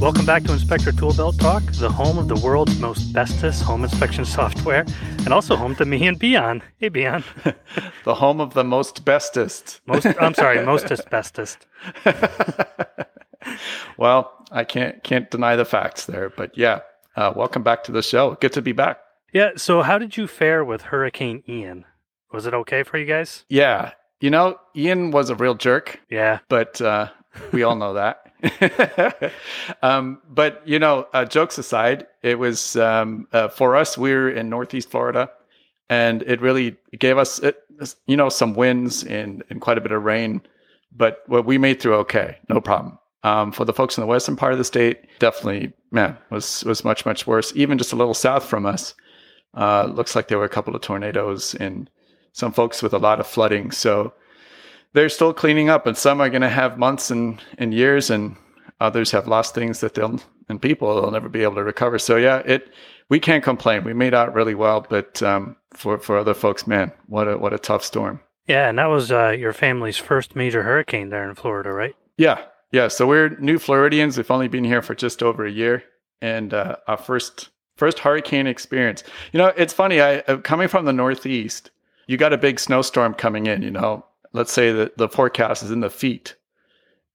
Welcome back to Inspector Toolbelt Talk, the home of the world's most bestest home inspection software, and also home to me and Beon. Hey, Beon. the home of the most bestest. Most, I'm sorry, mostest bestest. well, I can't can't deny the facts there, but yeah, uh, welcome back to the show. Good to be back. Yeah. So, how did you fare with Hurricane Ian? Was it okay for you guys? Yeah. You know, Ian was a real jerk. Yeah. But uh, we all know that. um, but you know, uh, jokes aside, it was um, uh, for us. We're in Northeast Florida, and it really gave us, it, you know, some winds and, and quite a bit of rain. But what we made through okay, no problem. Um, for the folks in the western part of the state, definitely, man, was was much much worse. Even just a little south from us, uh, looks like there were a couple of tornadoes and some folks with a lot of flooding. So they're still cleaning up, and some are going to have months and, and years, and others have lost things that they'll and people they'll never be able to recover. So yeah, it we can't complain. We made out really well, but um, for for other folks, man, what a what a tough storm. Yeah, and that was uh, your family's first major hurricane there in Florida, right? Yeah, yeah. So we're new Floridians. We've only been here for just over a year, and uh, our first first hurricane experience. You know, it's funny. I uh, coming from the Northeast, you got a big snowstorm coming in. You know, let's say that the forecast is in the feet.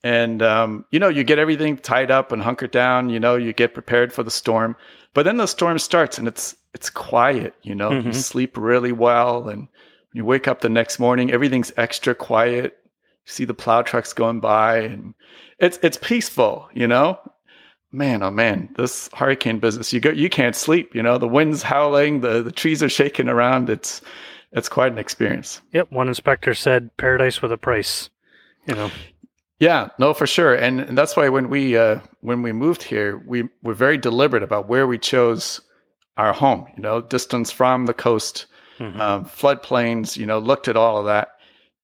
And um, you know you get everything tied up and hunkered down you know you get prepared for the storm. But then the storm starts and it's it's quiet you know mm-hmm. you sleep really well and when you wake up the next morning everything's extra quiet. You see the plow trucks going by and it's it's peaceful you know? Man oh man this hurricane business you go you can't sleep you know the wind's howling the the trees are shaking around. It's it's quite an experience. Yep. One inspector said paradise with a price. You know. Yeah, no, for sure, and, and that's why when we uh, when we moved here, we were very deliberate about where we chose our home. You know, distance from the coast, mm-hmm. um, floodplains. You know, looked at all of that,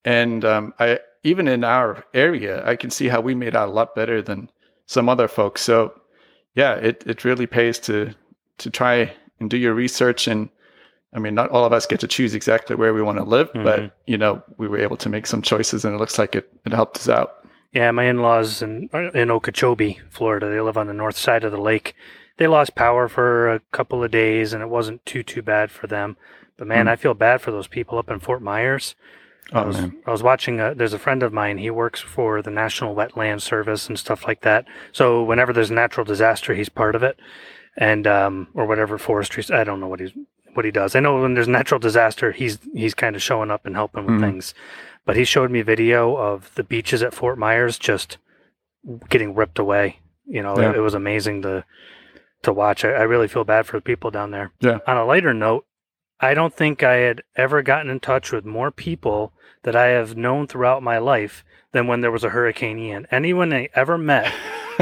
and um, I even in our area, I can see how we made out a lot better than some other folks. So, yeah, it it really pays to to try and do your research and I mean, not all of us get to choose exactly where we want to live, mm-hmm. but you know, we were able to make some choices, and it looks like it, it helped us out. Yeah, my in-laws in in Okeechobee, Florida. They live on the north side of the lake. They lost power for a couple of days, and it wasn't too too bad for them. But man, mm. I feel bad for those people up in Fort Myers. Oh, I was man. I was watching. A, there's a friend of mine. He works for the National Wetland Service and stuff like that. So whenever there's a natural disaster, he's part of it, and um, or whatever forestry. I don't know what he's what he does. I know when there's natural disaster, he's he's kind of showing up and helping with mm-hmm. things. But he showed me video of the beaches at Fort Myers just getting ripped away. You know, yeah. it, it, was amazing to to watch. I, I, really feel bad for the people down there. Yeah. On a lighter note, I don't think I had ever gotten in touch with more people that I have known throughout my life than when there was a Hurricane Ian. Anyone I ever met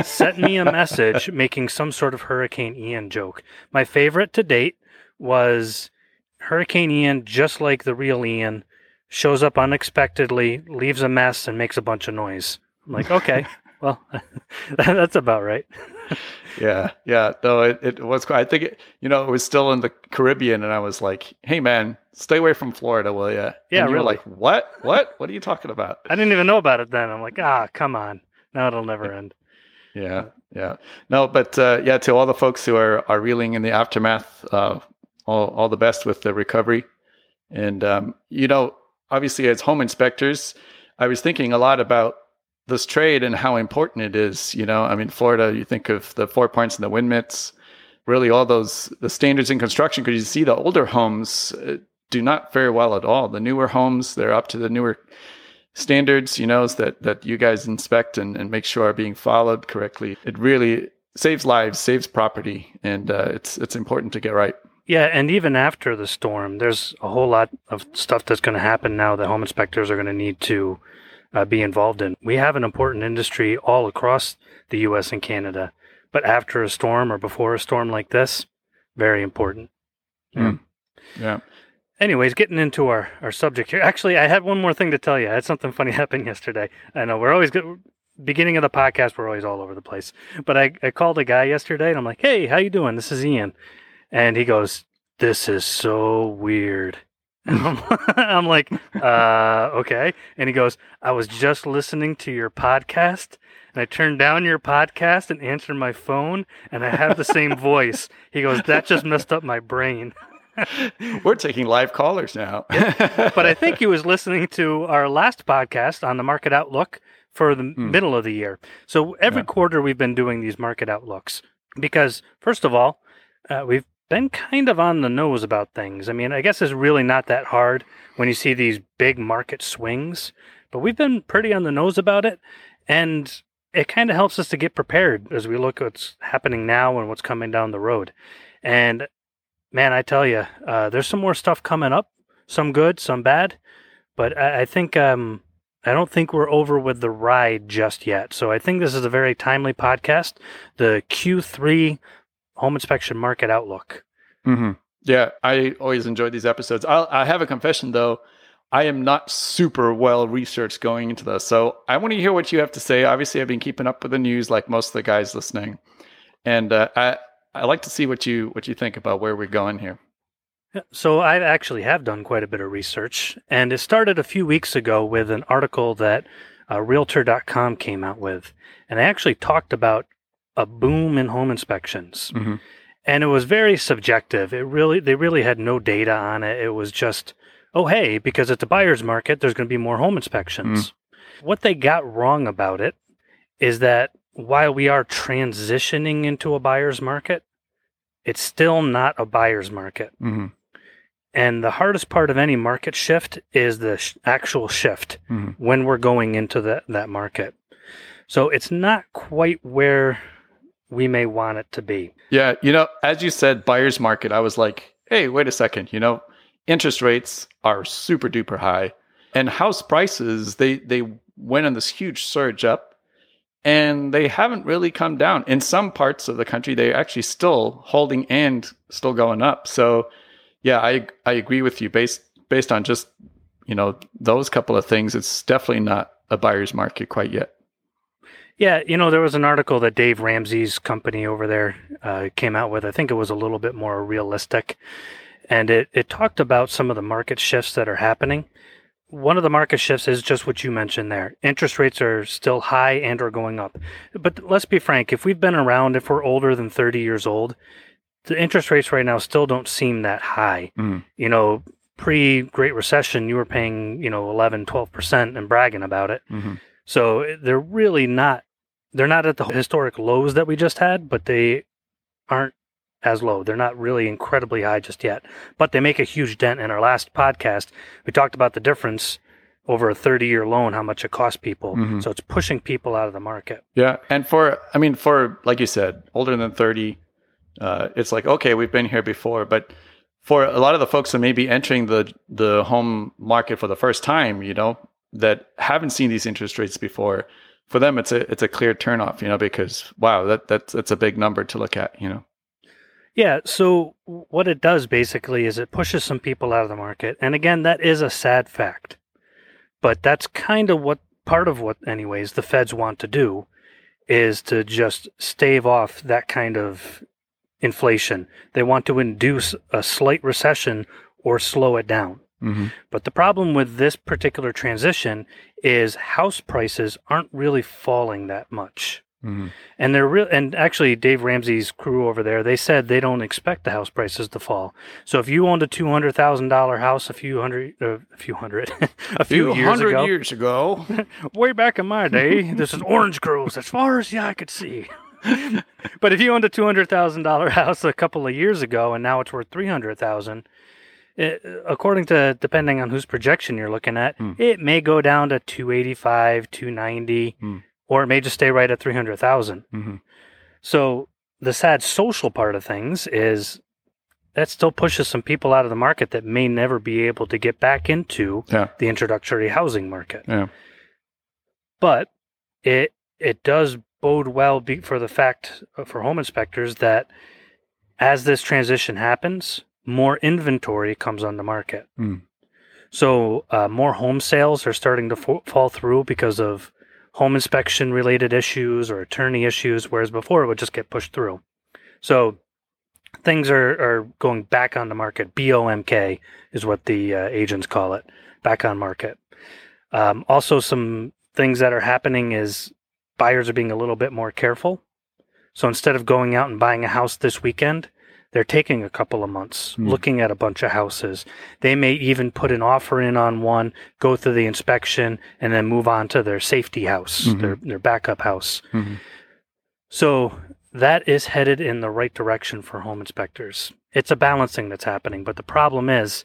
sent me a message making some sort of Hurricane Ian joke. My favorite to date was Hurricane Ian, just like the real Ian, shows up unexpectedly, leaves a mess, and makes a bunch of noise. I'm like, okay, well, that's about right. yeah, yeah. No, it, it was. I think it, you know it was still in the Caribbean, and I was like, "Hey, man, stay away from Florida, will you?" Yeah, and you really. like, "What? What? What are you talking about?" I didn't even know about it then. I'm like, "Ah, come on, now it'll never end." Yeah, yeah. No, but uh, yeah, to all the folks who are are reeling in the aftermath, uh, all, all the best with the recovery. And, um, you know, obviously, as home inspectors, I was thinking a lot about this trade and how important it is. You know, I mean, Florida, you think of the four points and the wind mitts, really all those, the standards in construction, because you see the older homes uh, do not fare well at all. The newer homes, they're up to the newer standards, you know, that, that you guys inspect and, and make sure are being followed correctly. It really saves lives, saves property, and uh, it's, it's important to get right. Yeah, and even after the storm, there's a whole lot of stuff that's going to happen now that home inspectors are going to need to uh, be involved in. We have an important industry all across the U.S. and Canada, but after a storm or before a storm like this, very important. Yeah. Mm. yeah. Anyways, getting into our, our subject here. Actually, I had one more thing to tell you. I had something funny happen yesterday. I know we're always good. Beginning of the podcast, we're always all over the place. But I, I called a guy yesterday and I'm like, hey, how you doing? This is Ian. And he goes, This is so weird. I'm like, uh, okay. And he goes, I was just listening to your podcast and I turned down your podcast and answered my phone, and I have the same voice. He goes, "That just messed up my brain." We're taking live callers now. but I think he was listening to our last podcast on the market outlook for the Hmm. middle of the year. So every Yeah. quarter we've been doing these market outlooks because, first of all, uh, we've been kind of on the nose about things. I mean, I guess it's really not that hard when you see these big market swings, but we've been pretty on the nose about it. And it kind of helps us to get prepared as we look at what's happening now and what's coming down the road. And man, I tell you, uh, there's some more stuff coming up, some good, some bad, but I, I think um, I don't think we're over with the ride just yet. So I think this is a very timely podcast, the Q3 Home Inspection Market Outlook. hmm Yeah, I always enjoy these episodes. I'll, I have a confession though. I am not super well researched going into this. So I want to hear what you have to say. Obviously, I've been keeping up with the news like most of the guys listening. And uh, I, I like to see what you what you think about where we're going here. So I actually have done quite a bit of research, and it started a few weeks ago with an article that uh, Realtor.com came out with, and they actually talked about a boom in home inspections, Mhm. and it was very subjective. It really they really had no data on it. It was just, oh hey, because it's a buyer's market, there's going to be more home inspections. What they got wrong about it is that while we are transitioning into a buyer's market, it's still not a buyer's market. hmm And the hardest part of any market shift is the sh- actual shift Mhm. when we're going into that, that market. So it's not quite where we may want it to be. Yeah, you know, as you said, buyer's market. I was like, hey, wait a second. You know, interest rates are super duper high, and house prices they they went on this huge surge up, and they haven't really come down. In some parts of the country, they're actually still holding and still going up. So, yeah, I I agree with you based based on just you know those couple of things. It's definitely not a buyer's market quite yet. Yeah, you know, there was an article that Dave Ramsey's company over there uh, came out with. I think it was a little bit more realistic. And it, it talked about some of the market shifts that are happening. One of the market shifts is just what you mentioned there. Interest rates are still high and are going up. But let's be frank, if we've been around, if we're older than 30 years old, the interest rates right now still don't seem that high. Mhm. You know, pre Great Recession, you were paying, you know, 11, 12% and bragging about it. hmm So they're really not they're not at the historic lows that we just had, but they aren't as low. They're not really incredibly high just yet. But they make a huge dent in our last podcast. We talked about the difference over a 30 year loan, how much it costs people. Mhm. So it's pushing people out of the market. Yeah, and for I mean, for like you said, older than thirty, uh, it's like okay, we've been here before. But for a lot of the folks that may be entering the the home market for the first time, you know, that haven't seen these interest rates before, for them it's a it's a clear turnoff, you know, because wow, that that's that's a big number to look at, you know. Yeah. So what it does basically is it pushes some people out of the market. And again, that is a sad fact. But that's kind of what part of what, anyways, the feds want to do is to just stave off that kind of inflation. They want to induce a slight recession or slow it down. Mm-hmm. But the problem with this particular transition is house prices aren't really falling that much. Mm-hmm. And they're real. And actually, Dave Ramsey's crew over there, they said they don't expect the house prices to fall. So if you owned a two hundred thousand dollar house a few hundred, uh, a few hundred, a few years hundred ago, years ago, way back in my day, this is orange groves as far as the eye could see. but if you owned a two hundred thousand dollar house a couple of years ago and now it's worth three hundred thousand, according to depending on whose projection you're looking at, Hmm. it may go down to two eighty five, two ninety, Hmm. or it may just stay right at three hundred thousand. mm-hmm. So the sad social part of things is that still pushes some people out of the market that may never be able to get back into Yeah. the introductory housing market. Yeah. But it it does bode well be, for the fact uh, for home inspectors that as this transition happens, more inventory comes on the market. Mm. So uh, more home sales are starting to fo- fall through because of home inspection related issues or attorney issues, whereas before it would just get pushed through. So things are, are going back on the market. BOMK is what the uh, agents call it, back on market. Um, also, some things that are happening is buyers are being a little bit more careful. So instead of going out and buying a house this weekend, they're taking a couple of months Hmm. looking at a bunch of houses. They may even put an offer in on one, go through the inspection, and then move on to their safety house, Mhm. their, their backup house. Mhm. So that is headed in the right direction for home inspectors. It's a balancing that's happening, but the problem is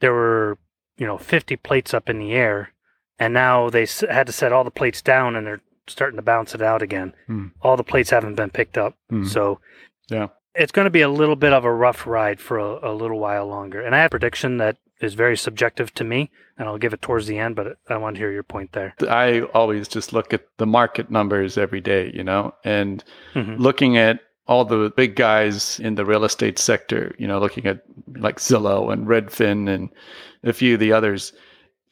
there were, you know, 50 plates up in the air, and now they s- had to set all the plates down and they're starting to bounce it out again. Hmm. All the plates haven't been picked up. Hmm. So Yeah. It's going to be a little bit of a rough ride for a, a little while longer. And I have a prediction that is very subjective to me, and I'll give it towards the end, but I want to hear your point there. I always just look at the market numbers every day, you know, and Mhm. looking at all the big guys in the real estate sector, you know, looking at like Zillow and Redfin and a few of the others.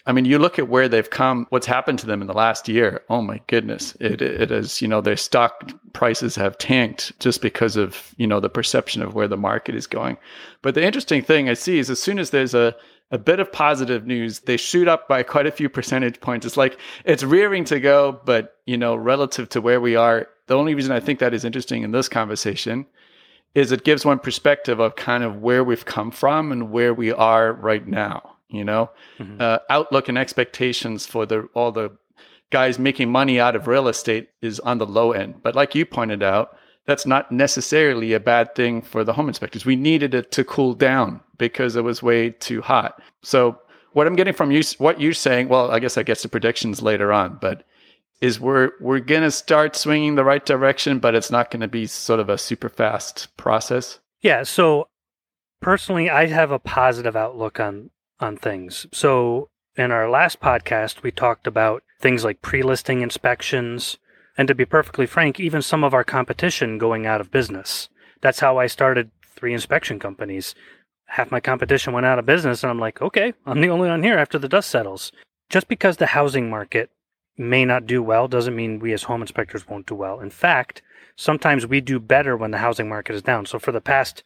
I mean, you look at where they've come, what's happened to them in the last year. Oh my goodness. It, it is, you know, their stock prices have tanked just because of, you know, the perception of where the market is going. But the interesting thing I see is as soon as there's a, a bit of positive news, they shoot up by quite a few percentage points. It's like it's rearing to go, but you know, relative to where we are, the only reason I think that is interesting in this conversation is it gives one perspective of kind of where we've come from and where we are right now. You know, Mhm. uh, outlook and expectations for the all the guys making money out of real estate is on the low end. But like you pointed out, that's not necessarily a bad thing for the home inspectors. We needed it to cool down because it was way too hot. So what I'm getting from you, what you're saying, well, I guess I get the predictions later on, but is we're we're gonna start swinging the right direction, but it's not going to be sort of a super fast process. Yeah, so personally I have a positive outlook on on things. So in our last podcast we talked about things like pre-listing inspections and to be perfectly frank, even some of our competition going out of business. That's how I started three inspection companies. Half my competition went out of business and I'm like, "Okay, I'm the only one here after the dust settles." Just because the housing market may not do well doesn't mean we as home inspectors won't do well. In fact, sometimes we do better when the housing market is down. So for the past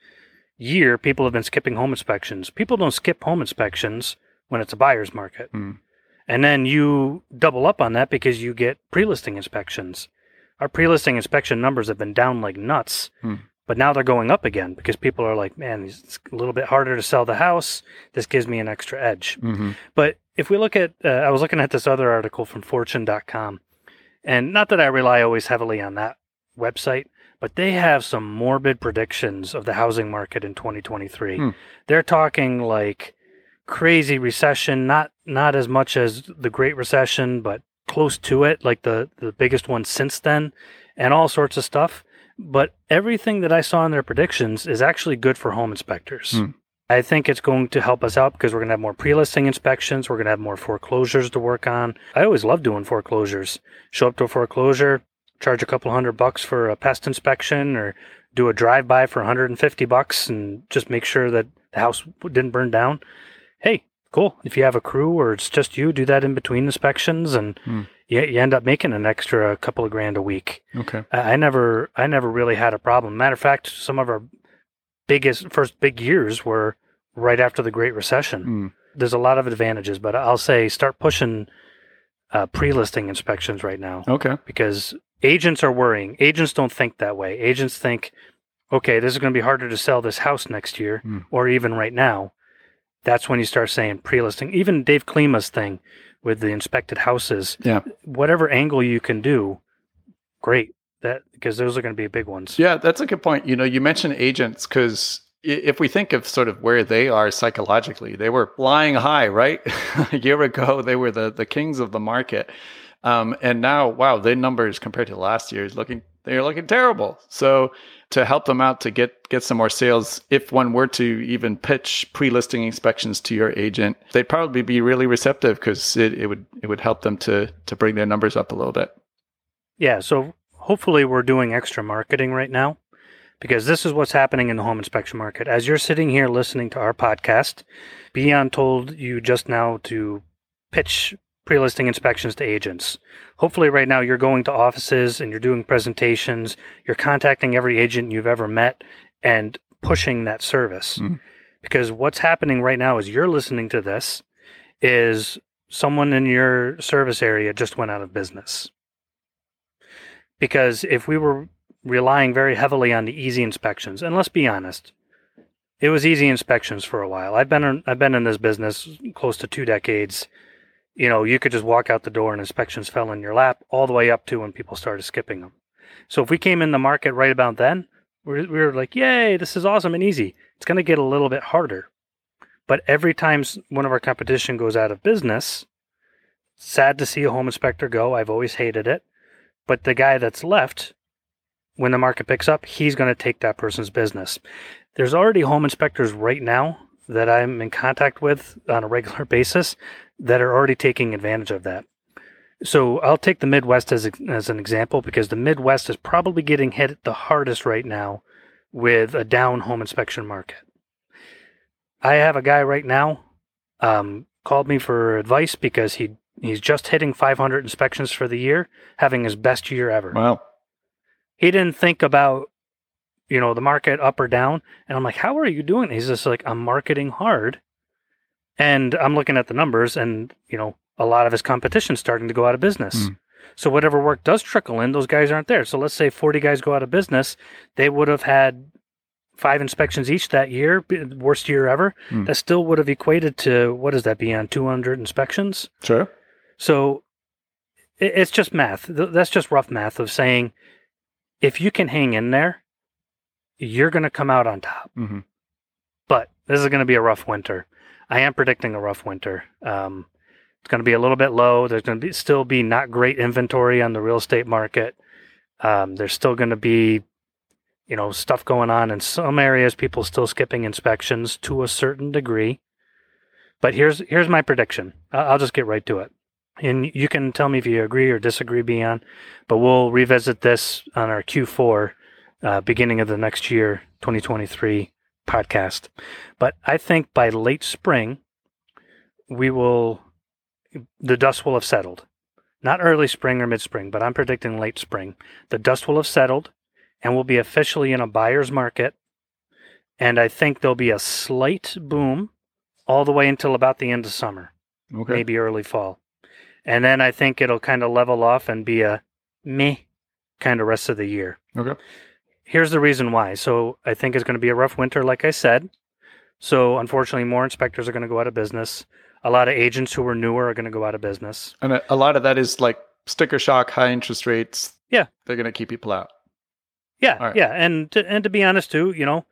year, people have been skipping home inspections. People don't skip home inspections when it's a buyer's market. Hmm. And then you double up on that because you get pre-listing inspections. Our pre-listing inspection numbers have been down like nuts, Hmm. but now they're going up again because people are like, "Man, it's a little bit harder to sell the house. This gives me an extra edge." Mm-hmm. But if we look at, uh, I was looking at this other article from Fortune.com, and not that I rely always heavily on that website, but they have some morbid predictions of the housing market in 2023. Hmm. They're talking like crazy recession, not not as much as the Great Recession, but close to it, like the the biggest one since then, and all sorts of stuff. But everything that I saw in their predictions is actually good for home inspectors. Hmm. I think it's going to help us out because we're going to have more pre-listing inspections. We're going to have more foreclosures to work on. I always love doing foreclosures. Show up to a foreclosure, charge a couple hundred bucks for a pest inspection, or do a drive-by for 150 bucks, and just make sure that the house didn't burn down. Hey, cool. If you have a crew or it's just you, do that in between inspections, and Hmm. you, you end up making an extra couple of grand a week. Okay. I, I never I never really had a problem. Matter of fact, some of our biggest first big years were right after the Great Recession. Mm. There's a lot of advantages, but I'll say start pushing uh, pre-listing inspections right now Okay. because agents are worrying. Agents don't think that way. Agents think, okay, this is going to be harder to sell this house next year, Hmm. or even right now. That's when you start saying pre-listing. Even Dave Klima's thing with the inspected houses, Yeah. whatever angle you can do, great. That because those are going to be big ones. Yeah, that's a good point. You know, you mentioned agents because if we think of sort of where they are psychologically, they were flying high, right? a year ago, they were the, the kings of the market. Um, and now, wow, their numbers compared to last year is looking, they're looking terrible. So to help them out to get, get some more sales, if one were to even pitch pre-listing inspections to your agent, they'd probably be really receptive because it, it would, it would help them to, to bring their numbers up a little bit. Yeah, so hopefully we're doing extra marketing right now because this is what's happening in the home inspection market. As you're sitting here listening to our podcast, Beon told you just now to pitch pre listing inspections to agents. Hopefully, right now, you're going to offices and you're doing presentations, you're contacting every agent you've ever met and pushing that service. Mhm. Because what's happening right now is you're listening to this is someone in your service area just went out of business Because if we were relying very heavily on the easy inspections, and let's be honest, it was easy inspections for a while. I've been in, I've been in this business close to two decades. You know, you could just walk out the door and inspections fell in your lap all the way up to when people started skipping them. So if we came in the market right about then, we we were like, "Yay, this is awesome and easy." It's going to get a little bit harder. But every time one of our competition goes out of business, sad to see a home inspector go. I've always hated it. But the guy that's left, when the market picks up, he's going to take that person's business. There's already home inspectors right now that I'm in contact with on a regular basis that are already taking advantage of that. So I'll take the Midwest as, as an example because the Midwest is probably getting hit the hardest right now with a down home inspection market. I have a guy right now um, called me for advice because he he's just hitting 500 inspections for the year, having his best year ever. Wow. He didn't think about you know the market up or down, and I'm like, how are you doing? He's just like, I'm marketing hard, and I'm looking at the numbers, and you know a lot of his competition's starting to go out of business. Hmm. So whatever work does trickle in, those guys aren't there. So let's say 40 guys go out of business, they would have had five inspections each that year, worst year ever. Hmm. That still would have equated to what does that be on 200 inspections? Sure. So it's just math. That's just rough math of saying if you can hang in there, you're going to come out on top. hmm But this is going to be a rough winter. I am predicting a rough winter. Um, it's going to be a little bit low. There's going to be still be not great inventory on the real estate market. Um, there's still going to be, you know, stuff going on in some areas. People still skipping inspections to a certain degree. But here's here's my prediction. I'll just get right to it, and you can tell me if you agree or disagree, Beon. But we'll revisit this on our Q4, uh, beginning of the next year, 2023 podcast. But I think by late spring, we will, the dust will have settled. Not early spring or mid spring, but I'm predicting late spring. The dust will have settled and we'll be officially in a buyer's market. And I think there'll be a slight boom all the way until about the end of summer, Okay. maybe early fall. And then I think it'll kind of level off and be a meh kind of rest of the year Okay. Here's the reason why. So I think it's going to be a rough winter, like I said. So unfortunately, more inspectors are going to go out of business. A lot of agents who are newer are going to go out of business. And a, lot of that is like sticker shock, high interest rates. Yeah. They're going to keep people out. Yeah, right. yeah, and to, and to be honest too, you know,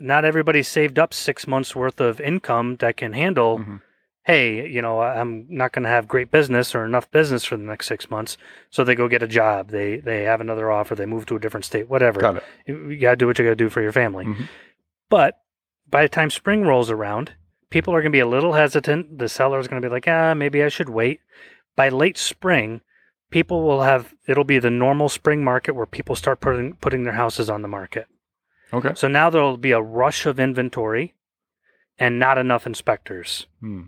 not everybody saved up six months worth of income that can handle. Mhm. Hey, you know, I'm not going to have great business or enough business for the next six months, so they go get a job. They they have another offer. They move to a different state. Whatever. Got it. You, got to do what you got to do for your family. Mhm. But by the time spring rolls around, people are going to be a little hesitant. The seller is going to be like, ah, maybe I should wait. By late spring, people will have it'll be the normal spring market where people start putting putting their houses on the market. Okay. So now there'll be a rush of inventory and not enough inspectors. Hmm.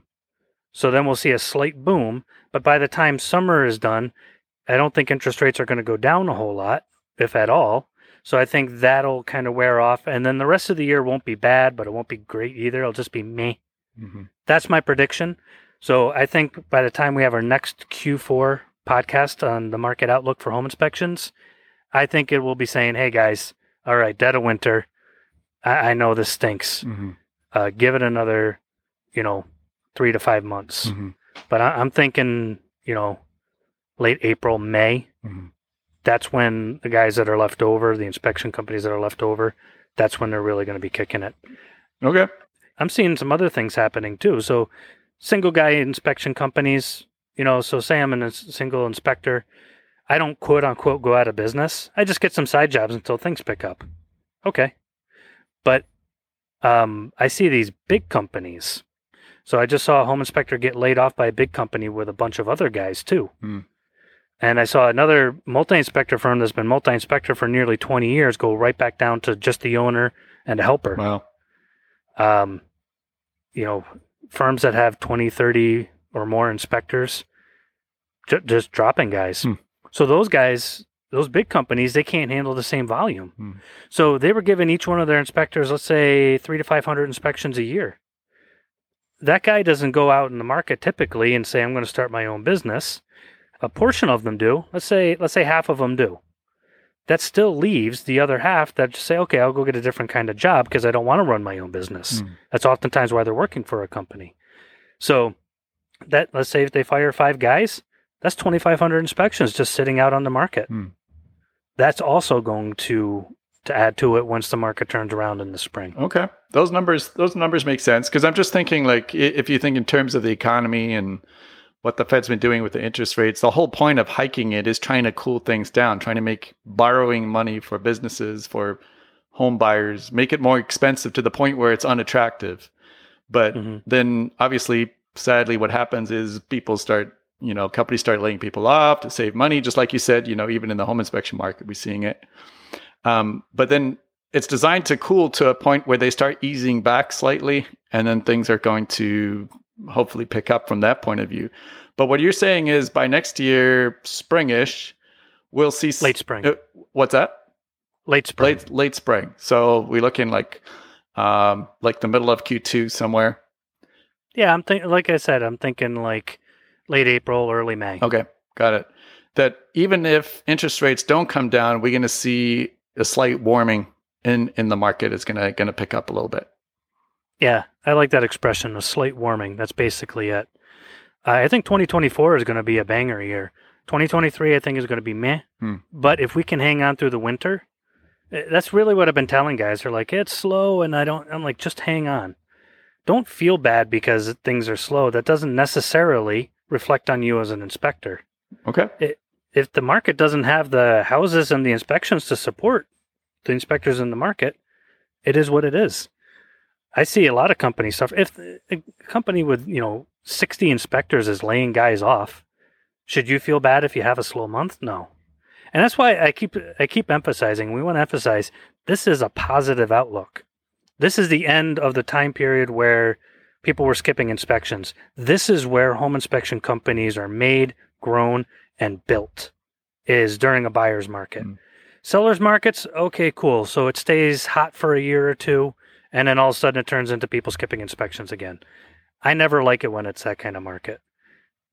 So then we'll see a slight boom, but by the time summer is done, I don't think interest rates are going to go down a whole lot, if at all. So I think that'll kind of wear off, and then the rest of the year won't be bad, but it won't be great either. It'll just be meh. hmm That's my prediction. So I think by the time we have our next Q4 podcast on the market outlook for home inspections, I think it will be saying, "Hey guys, all right, dead of winter. I, I know this stinks. hmm Uh, give it another, you know, three to five months." hmm But I, I'm thinking, you know, late April, May. hmm That's when the guys that are left over, the inspection companies that are left over, that's when they're really going to be kicking it. Okay. I'm seeing some other things happening too. So, single guy inspection companies, you know, so say I'm a single inspector, I don't quote unquote go out of business. I just get some side jobs until things pick up. Okay. But um, I see these big companies. So I just saw a home inspector get laid off by a big company with a bunch of other guys too. Hmm. And I saw another multi inspector firm that's been multi inspector for nearly 20 years go right back down to just the owner and a helper Wow. um, you know, firms that have 20, 30 or more inspectors ju- just dropping guys. Hmm. So those guys, those big companies, they can't handle the same volume. Hmm. So they were giving each one of their inspectors, let's say, three to 500 inspections a year. That guy doesn't go out in the market typically and say, I'm going to start my own business. A portion of them do. Let's say, let's say half of them do. that still leaves the other half that just say, okay, I'll go get a different kind of job because I don't want to run my own business. Hmm. That's oftentimes why they're working for a company. So that let's say if they fire five guys, that's 2,500 inspections just sitting out on the market. Hmm. That's also going to to add to it once the market turns around in the spring. Okay, those numbers those numbers make sense because I'm just thinking like if you think in terms of the economy and what the Fed's been doing with the interest rates, the whole point of hiking it is trying to cool things down, trying to make borrowing money for businesses for home buyers make it more expensive to the point where it's unattractive. But Mhm. then obviously, sadly, what happens is people start you know companies start laying people off to save money, just like you said. You know, even in the home inspection market, we're seeing it. Um, but then it's designed to cool to a point where they start easing back slightly, and then things are going to hopefully pick up from that point of view. But what you're saying is by next year, springish, we'll see Late spring. uh, what's that? Late spring. Late late spring. So we looking like um, like the middle of Q2 somewhere. Yeah, I'm thinking. Like I said, I'm thinking like late April, early May. Okay, got it. That even if interest rates don't come down, we're going to see a slight warming in in the market. is going to going to pick up a little bit. Yeah, I like that expression, a slight warming. That's basically it. Uh, I think 2024 is going to be a banger year. 2023, I think, is going to be meh. Hmm. But if we can hang on through the winter, eh, that's really what I've been telling guys. They're like, it's slow, and I don't. I'm like, just hang on. Don't feel bad because things are slow. That doesn't necessarily reflect on you as an inspector. Okay. If the market doesn't have the houses and the inspections to support the inspectors in the market, it is what it is. I see a lot of companies suffer. If a company with you know 60 inspectors is laying guys off, should you feel bad if you have a slow month? No. And that's why I keep I keep emphasizing. We want to emphasize this is a positive outlook. This is the end of the time period where people were skipping inspections. This is where home inspection companies are made, grown, and built. Is during a buyer's market. Mm. Sellers markets, okay, cool. So it stays hot for a year or two, and then all of a sudden it turns into people skipping inspections again. I never like it when it's that kind of market.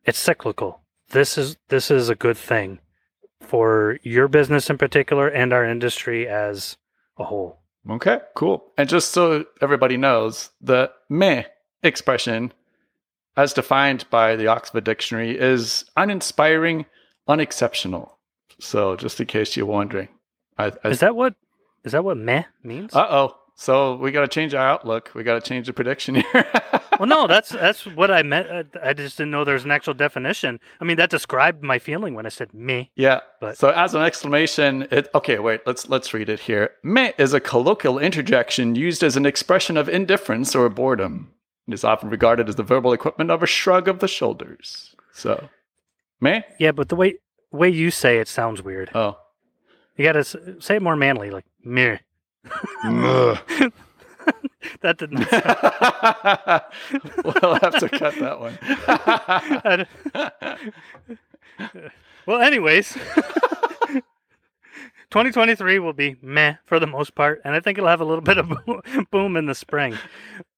It's cyclical. This is this is a good thing for your business in particular and our industry as a whole. Okay, cool. And just so everybody knows, the meh expression, as defined by the Oxford Dictionary, is uninspiring, unexceptional. So, just in case you're wondering, I, I, Is that what is that what meh means? uh oh. So we got to change our outlook. We got to change the prediction here. well, no, that's that's what I meant. I just didn't know there's an actual definition. I mean, that described my feeling when I said meh. Yeah. But- so as an exclamation, it okay, wait, let's let's read it here. Meh is a colloquial interjection used as an expression of indifference or boredom. It is often regarded as the verbal equivalent of a shrug of the shoulders. So meh? Yeah, but the way way you say it sounds weird. Oh. You got to say it more manly, like meh. That didn't. sound- we'll have to cut that one. Well, anyways, 2023 will be meh for the most part, and I think it'll have a little bit of boom in the spring.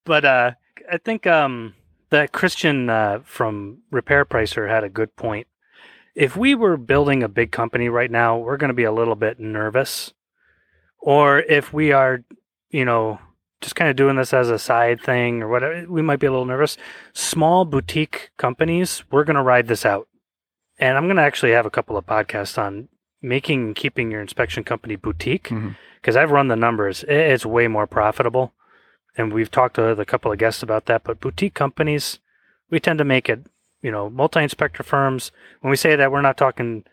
But uh, I think um, that Christian uh, from Repair Pricer had a good point. If we were building a big company right now, we're going to be a little bit nervous. Or if we are, you know, just kind of doing this as a side thing or whatever, we might be a little nervous. Small boutique companies, we're going to ride this out. And I'm going to actually have a couple of podcasts on making and keeping your inspection company boutique mm-hmm. because I've run the numbers. It's way more profitable. And we've talked to a couple of guests about that. But boutique companies, we tend to make it, you know, multi inspector firms. When we say that, we're not talking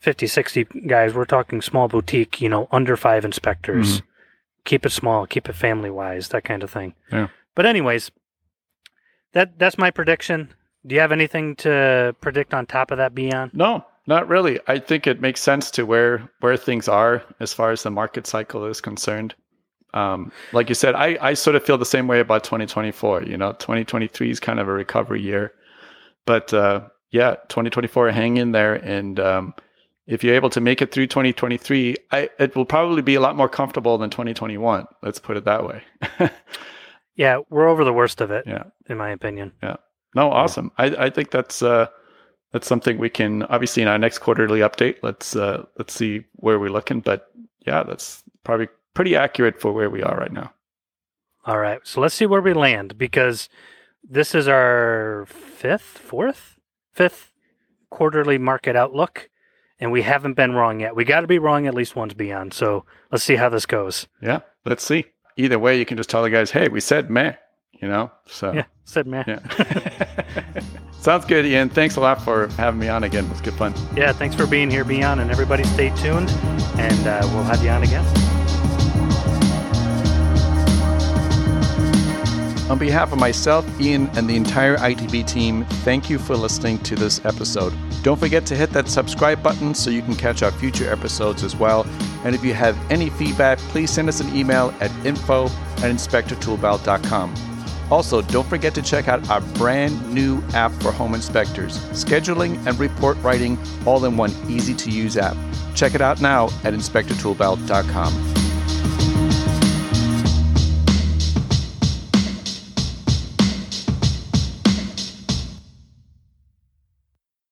50, 60 guys. We're talking small boutique, you know, under five inspectors. Keep it small, keep it family wise, that kind of thing. Yeah. But, anyways, that that's my prediction. Do you have anything to predict on top of that, Beon? No, not really. I think it makes sense to where where things are as far as the market cycle is concerned. Um, like you said, I, I sort of feel the same way about 2024. You know, 2023 is kind of a recovery year, but uh, yeah, 2024, hang in there, and um, if you're able to make it through 2023, I, it will probably be a lot more comfortable than 2021. Let's put it that way. Yeah, we're over the worst of it, Yeah. in my opinion. Yeah. No, awesome. I, I think that's uh, that's something we can obviously in our next quarterly update. Let's uh, let's see where we're looking, but yeah, that's probably pretty accurate for where we are right now. All right, so let's see where we land because this is our fifth, fourth, fifth quarterly market outlook, and we haven't been wrong yet. We got to be wrong at least once Beon. So let's see how this goes. Yeah, let's see. Either way, you can just tell the guys, "Hey, we said meh," you know. So yeah, said meh. Yeah. Sounds good, Ian. Thanks a lot for having me on again. It was good fun. Yeah, thanks for being here, Beon, and everybody stay tuned, and uh, we'll have you on again. On behalf of myself, Ian, and the entire ITB team, thank you for listening to this episode. Don't forget to hit that subscribe button so you can catch our future episodes as well. And if you have any feedback, please send us an email at info at inspectortoolbelt.com. Also, don't forget to check out our brand new app for home inspectors, scheduling and report writing all in one easy to use app. Check it out now at inspectortoolbelt.com.